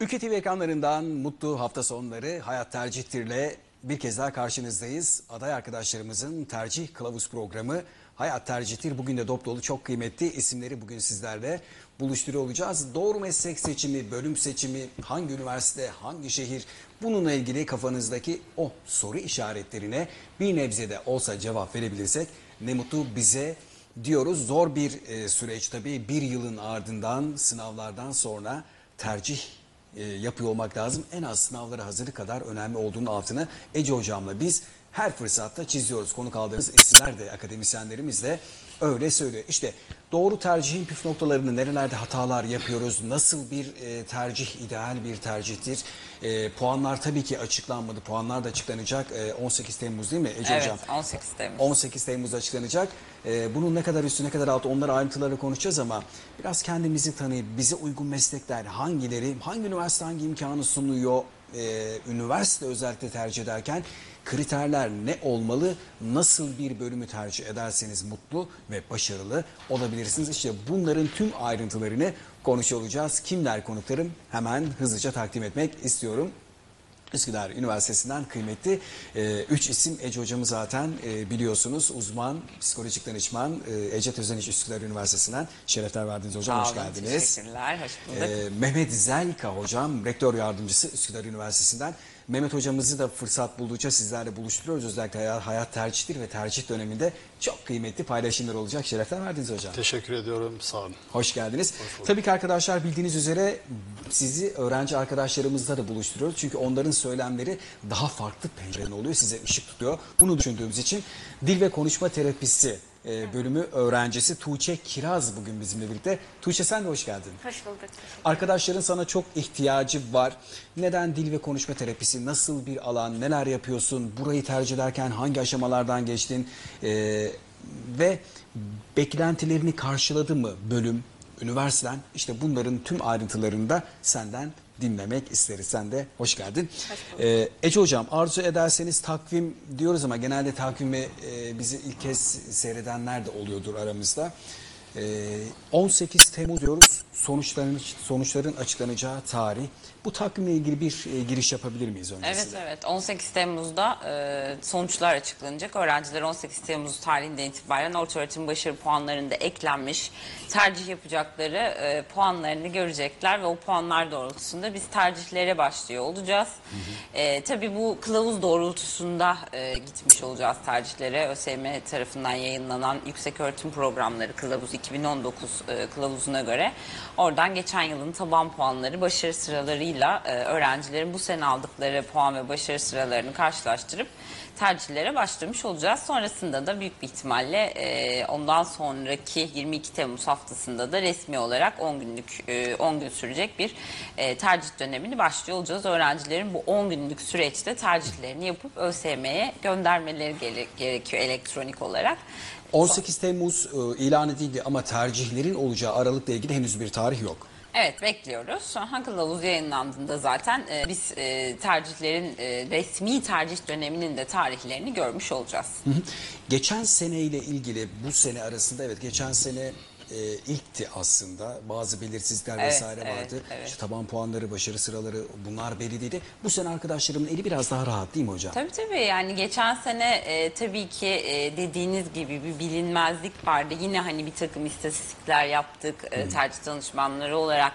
Ülke TV ekranlarından mutlu hafta sonları Hayat Tercihtir'le bir kez daha karşınızdayız. Aday arkadaşlarımızın tercih kılavuz programı Hayat Tercihtir. Bugün de dop dolu çok kıymetli isimleri bugün sizlerle buluşturuyor olacağız. Doğru meslek seçimi, bölüm seçimi, hangi üniversite, hangi şehir bununla ilgili kafanızdaki o soru işaretlerine bir nebze de olsa cevap verebilirsek ne mutlu bize diyoruz. Zor bir e, süreç tabii bir yılın ardından sınavlardan sonra tercih e, yapıyor olmak lazım. En az sınavlara hazırlık kadar önemli olduğunun altını Ece Hocam'la biz her fırsatta çiziyoruz. Konuk aldığımız isimler de akademisyenlerimiz de öyle söylüyor. İşte doğru tercihin püf noktalarını nerelerde hatalar yapıyoruz, nasıl bir e, tercih ideal bir tercihtir. E, puanlar tabii ki açıklanmadı. Puanlar da açıklanacak e, 18 Temmuz değil mi Ece Evet, Hocam? 18 Temmuz. 18 Temmuz'da açıklanacak. Ee, bunun ne kadar üstü ne kadar altı onları ayrıntıları konuşacağız ama biraz kendimizi tanıyıp bize uygun meslekler hangileri, hangi üniversite hangi imkanı sunuyor, ee, üniversite özellikle tercih ederken kriterler ne olmalı, nasıl bir bölümü tercih ederseniz mutlu ve başarılı olabilirsiniz. İşte bunların tüm ayrıntılarını konuşuyor olacağız. Kimler konuklarım hemen hızlıca takdim etmek istiyorum. Üsküdar Üniversitesi'nden kıymetli 3 isim Ece hocamı zaten e, biliyorsunuz uzman psikolojik danışman e, Ece Özeniş Üsküdar Üniversitesi'nden şerefler verdiniz hocam Sağ hoş olun, geldiniz. Teşekkürler, hoş bulduk. E, Mehmet Zelka hocam rektör yardımcısı Üsküdar Üniversitesi'nden. Mehmet hocamızı da fırsat buldukça sizlerle buluşturuyoruz. Özellikle hayat, hayat tercihtir ve tercih döneminde çok kıymetli paylaşımlar olacak. Şerefler verdiniz hocam. Teşekkür ediyorum. Sağ olun. Hoş geldiniz. bulduk. Tabii ki arkadaşlar bildiğiniz üzere sizi öğrenci arkadaşlarımızla da buluşturuyoruz. Çünkü onların söylemleri daha farklı pencereden oluyor. Size ışık tutuyor. Bunu düşündüğümüz için dil ve konuşma terapisi e, bölümü öğrencisi Tuğçe Kiraz bugün bizimle birlikte. Tuğçe sen de hoş geldin. Hoş bulduk. Arkadaşların sana çok ihtiyacı var. Neden dil ve konuşma terapisi? Nasıl bir alan? Neler yapıyorsun? Burayı tercih ederken hangi aşamalardan geçtin? Ee, ve beklentilerini karşıladı mı bölüm, üniversiteden? İşte bunların tüm ayrıntılarını da senden dinlemek isteriz. Sen de hoş geldin. Ee, Ece Hocam arzu ederseniz takvim diyoruz ama genelde takvimi e, bizi ilk kez seyredenler de oluyordur aramızda. Ee, 18 Temmuz diyoruz. Sonuçların sonuçların açıklanacağı tarih. Bu takvimle ilgili bir e, giriş yapabilir miyiz Evet öncesinde? evet 18 Temmuz'da e, sonuçlar açıklanacak. Öğrenciler 18 Temmuz tarihinden itibaren ortaöğretim başarı puanlarında eklenmiş tercih yapacakları e, puanlarını görecekler ve o puanlar doğrultusunda biz tercihlere başlıyor olacağız. E, tabii bu kılavuz doğrultusunda e, gitmiş olacağız tercihlere. ÖSYM tarafından yayınlanan yükseköğretim programları kılavuz 2019 e, kılavuzuna göre oradan geçen yılın taban puanları başarı sıralarıyla e, öğrencilerin bu sene aldıkları puan ve başarı sıralarını karşılaştırıp tercihlere başlamış olacağız. Sonrasında da büyük bir ihtimalle e, ondan sonraki 22 Temmuz haftasında da resmi olarak 10 günlük e, 10 gün sürecek bir e, tercih dönemini başlıyor olacağız. Öğrencilerin bu 10 günlük süreçte tercihlerini yapıp ÖSYM'ye göndermeleri gere- gerekiyor elektronik olarak. 18 Temmuz e, ilan edildi ama tercihlerin olacağı aralıkla ilgili henüz bir tarih yok. Evet bekliyoruz. Sonra kılavuz yayınlandığında zaten e, biz e, tercihlerin e, resmi tercih döneminin de tarihlerini görmüş olacağız. Geçen seneyle ilgili bu sene arasında evet geçen sene e, ilkti aslında. Bazı belirsizlikler Evet, vesaire evet, vardı. evet. İşte taban puanları, başarı sıraları bunlar belliydi. Bu sene arkadaşlarımın eli biraz daha rahat değil mi hocam? Tabii tabii yani geçen sene e, tabii ki e, dediğiniz gibi bir bilinmezlik vardı. Yine hani bir takım istatistikler yaptık e, tercih danışmanları olarak.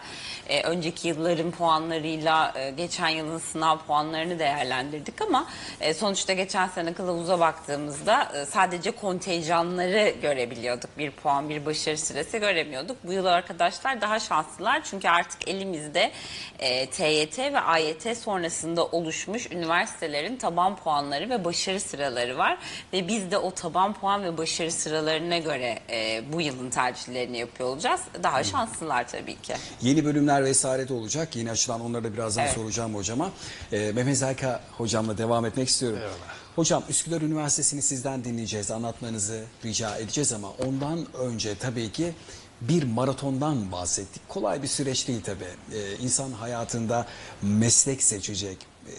E, önceki yılların puanlarıyla e, geçen yılın sınav puanlarını değerlendirdik ama e, sonuçta geçen sene kılavuza baktığımızda e, sadece kontenjanları görebiliyorduk. Bir puan, bir başarı sırası göremiyorduk. Bu yıl arkadaşlar daha şanslılar çünkü artık elimizde e, TYT ve AYT sonrasında oluşmuş üniversitelerin taban puanları ve başarı sıraları var. Ve biz de o taban puan ve başarı sıralarına göre e, bu yılın tercihlerini yapıyor olacağız. Daha şanslılar tabii ki. Yeni bölümler vesaire de olacak. Yeni açılan onları da birazdan Evet. soracağım hocama. Ee, Mehmet Zelka hocamla devam etmek istiyorum. Eyvallah. Hocam Üsküdar Üniversitesi'ni sizden dinleyeceğiz, anlatmanızı rica edeceğiz ama ondan önce tabii ki bir maratondan bahsettik. Kolay bir süreç değil tabii. Ee, insan hayatında meslek seçecek, e,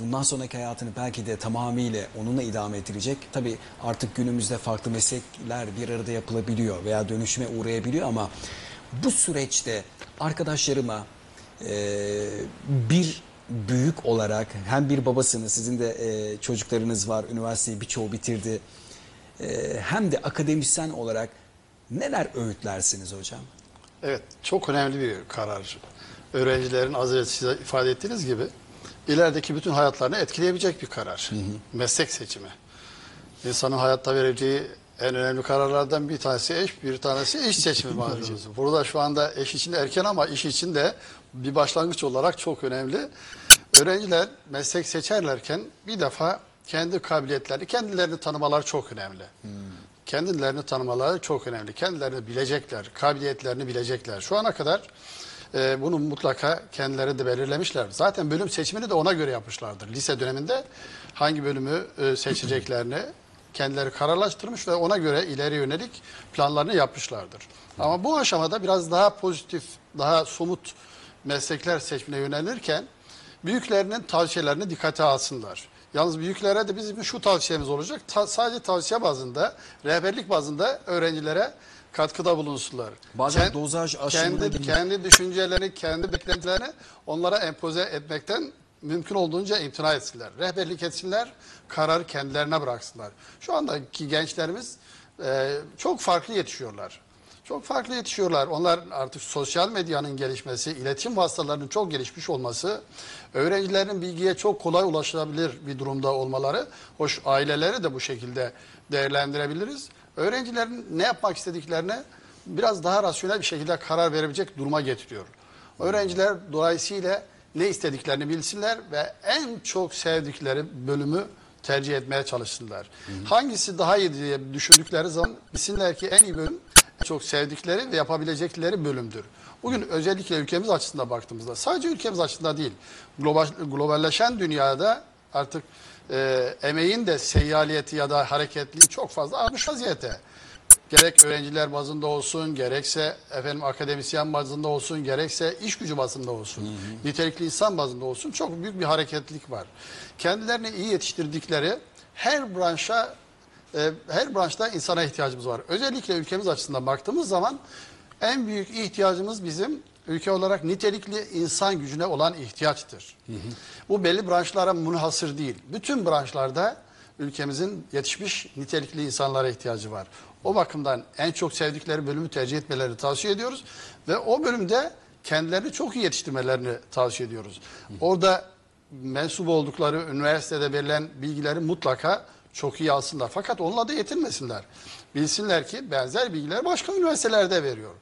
bundan sonraki hayatını belki de tamamıyla onunla idame ettirecek. Tabii artık günümüzde farklı meslekler bir arada yapılabiliyor veya dönüşüme uğrayabiliyor ama bu süreçte arkadaşlarıma Ee, bir büyük olarak hem bir babasınız, sizin de e, çocuklarınız var, üniversiteyi birçoğu bitirdi. Ee, hem de akademisyen olarak neler öğütlersiniz hocam? Evet, çok önemli bir karar. Öğrencilerin az önce size ifade ettiğiniz gibi ilerideki bütün hayatlarını etkileyebilecek bir karar. Meslek seçimi. İnsanın hayatta vereceği en önemli kararlardan bir tanesi eş, bir tanesi iş seçimi malumunuz. Burada şu anda eş için erken ama iş için de bir başlangıç olarak çok önemli. Öğrenciler meslek seçerlerken bir defa kendi kabiliyetlerini, kendilerini tanımaları çok önemli. Kendilerini tanımaları çok önemli. Kendilerini bilecekler, kabiliyetlerini bilecekler. Şu ana kadar e, bunu mutlaka kendileri de belirlemişler. Zaten bölüm seçimini de ona göre yapmışlardır. Lise döneminde hangi bölümü e, seçeceklerini kendileri kararlaştırmış ve ona göre ileri yönelik planlarını yapmışlardır. Ama bu aşamada biraz daha pozitif, daha somut meslekler seçimine yönelirken büyüklerinin tavsiyelerini dikkate alsınlar. Yalnız büyüklere de bizim şu tavsiyemiz olacak. Ta- sadece tavsiye bazında, rehberlik bazında öğrencilere katkıda bulunsunlar. Bazen Kend- dozaj aşımına kendi, kendi düşüncelerini, kendi beklentilerini onlara empoze etmekten mümkün olduğunca imtina etsinler. Rehberlik etsinler, kararı kendilerine bıraksınlar. Şu andaki gençlerimiz e, çok farklı yetişiyorlar. Çok farklı yetişiyorlar. Onlar artık sosyal medyanın gelişmesi, iletişim vasıtalarının çok gelişmiş olması, öğrencilerin bilgiye çok kolay ulaşılabilir bir durumda olmaları, hoş aileleri de bu şekilde değerlendirebiliriz. Öğrencilerin ne yapmak istediklerine biraz daha rasyonel bir şekilde karar verebilecek duruma getiriyor. Öğrenciler dolayısıyla ne istediklerini bilsinler ve en çok sevdikleri bölümü tercih etmeye çalışsınlar. Hangisi daha iyi diye düşündükleri zaman bilsinler ki en iyi bölüm en çok sevdikleri ve yapabilecekleri bölümdür. Bugün özellikle ülkemiz açısından baktığımızda sadece ülkemiz açısından değil global, globalleşen dünyada artık e, emeğin de seyyaliyeti ya da hareketliği çok fazla artmış vaziyette gerek öğrenciler bazında olsun, gerekse efendim akademisyen bazında olsun, gerekse iş gücü bazında olsun, nitelikli insan bazında olsun çok büyük bir hareketlilik var. Kendilerini iyi yetiştirdikleri her branşa e, her branşta insana ihtiyacımız var. Özellikle ülkemiz açısından baktığımız zaman en büyük ihtiyacımız bizim ülke olarak nitelikli insan gücüne olan ihtiyaçtır. Bu belli branşlara münhasır değil. Bütün branşlarda ülkemizin yetişmiş nitelikli insanlara ihtiyacı var. O bakımdan en çok sevdikleri bölümü tercih etmelerini tavsiye ediyoruz ve o bölümde kendilerini çok iyi yetiştirmelerini tavsiye ediyoruz. Orada mensup oldukları üniversitede verilen bilgileri mutlaka çok iyi alsınlar. Fakat onunla da yetinmesinler. Bilsinler ki benzer bilgiler başka üniversitelerde veriyor.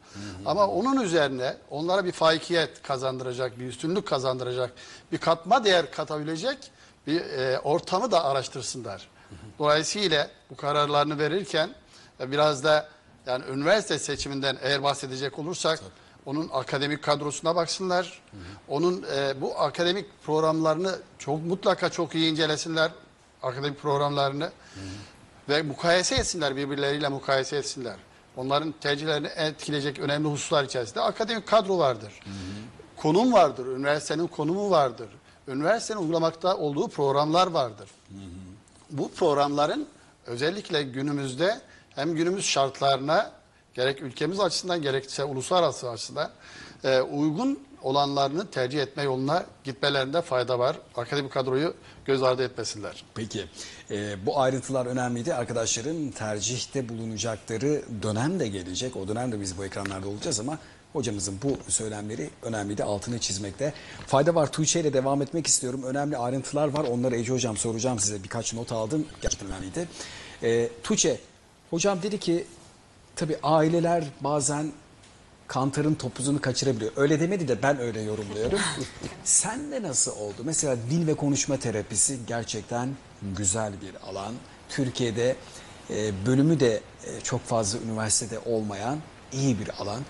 Ama onun üzerine onlara bir faikiyet kazandıracak, bir üstünlük kazandıracak, bir katma değer katabilecek bir e, ortamı da araştırsınlar. Dolayısıyla bu kararlarını verirken e, biraz da yani üniversite seçiminden eğer bahsedecek olursak onun akademik kadrosuna baksınlar. Onun e, bu akademik programlarını çok mutlaka çok iyi incelesinler. Akademik programlarını ve mukayese etsinler birbirleriyle mukayese etsinler. Onların tercihlerini etkileyecek önemli hususlar içerisinde akademik kadro vardır. Konum vardır, üniversitenin konumu vardır. Üniversitenin uygulamakta olduğu programlar vardır. Bu programların özellikle günümüzde hem günümüz şartlarına gerek ülkemiz açısından gerekse uluslararası açıdan e, uygun olanlarını tercih etme yoluna gitmelerinde fayda var. Akademik kadroyu göz ardı etmesinler. Peki e, bu ayrıntılar önemliydi. Arkadaşların tercihte bulunacakları dönem de gelecek. O dönemde biz bu ekranlarda olacağız ama hocamızın bu söylemleri önemliydi. Altını çizmekte fayda var. Tuğçe ile devam etmek istiyorum. Önemli ayrıntılar var. Onları Ece hocam soracağım size. Birkaç not aldım. Gerçekten önemliydi. E, Tuğçe hocam dedi ki tabii aileler bazen kantarın topuzunu kaçırabiliyor. Öyle demedi de ben öyle yorumluyorum. Sen de nasıl oldu? Mesela dil ve konuşma terapisi gerçekten güzel bir alan. Türkiye'de e, bölümü de e, çok fazla üniversitede olmayan iyi bir alan.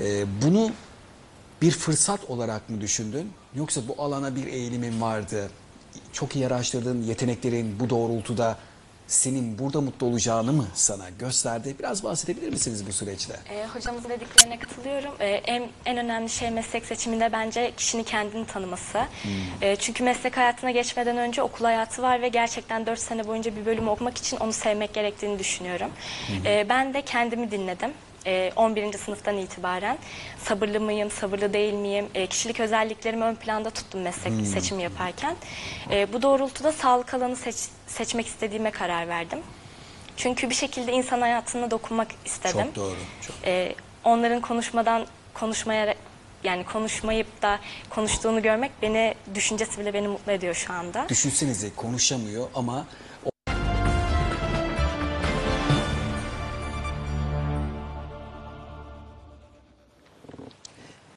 E, bunu bir fırsat olarak mı düşündün? Yoksa bu alana bir eğilimin vardı. Çok iyi araştırdığın yeteneklerin bu doğrultuda senin burada mutlu olacağını mı sana gösterdi? Biraz bahsedebilir misiniz bu süreçte? E, hocamızın dediklerine katılıyorum. E, en, en önemli şey meslek seçiminde bence kişinin kendini tanıması. E, çünkü meslek hayatına geçmeden önce okul hayatı var ve gerçekten 4 sene boyunca bir bölümü okumak için onu sevmek gerektiğini düşünüyorum. E, ben de kendimi dinledim. E, 11. sınıftan itibaren. Sabırlı mıyım, sabırlı değil miyim? E, kişilik özelliklerimi ön planda tuttum meslek seçimi yaparken. E, bu doğrultuda sağlık alanı seç- seçmek istediğime karar verdim. Çünkü bir şekilde insan hayatına dokunmak istedim. Çok doğru. Çok. Ee, onların konuşmadan konuşmaya yani konuşmayıp da konuştuğunu görmek beni düşüncesi bile beni mutlu ediyor şu anda. Düşünsenize konuşamıyor ama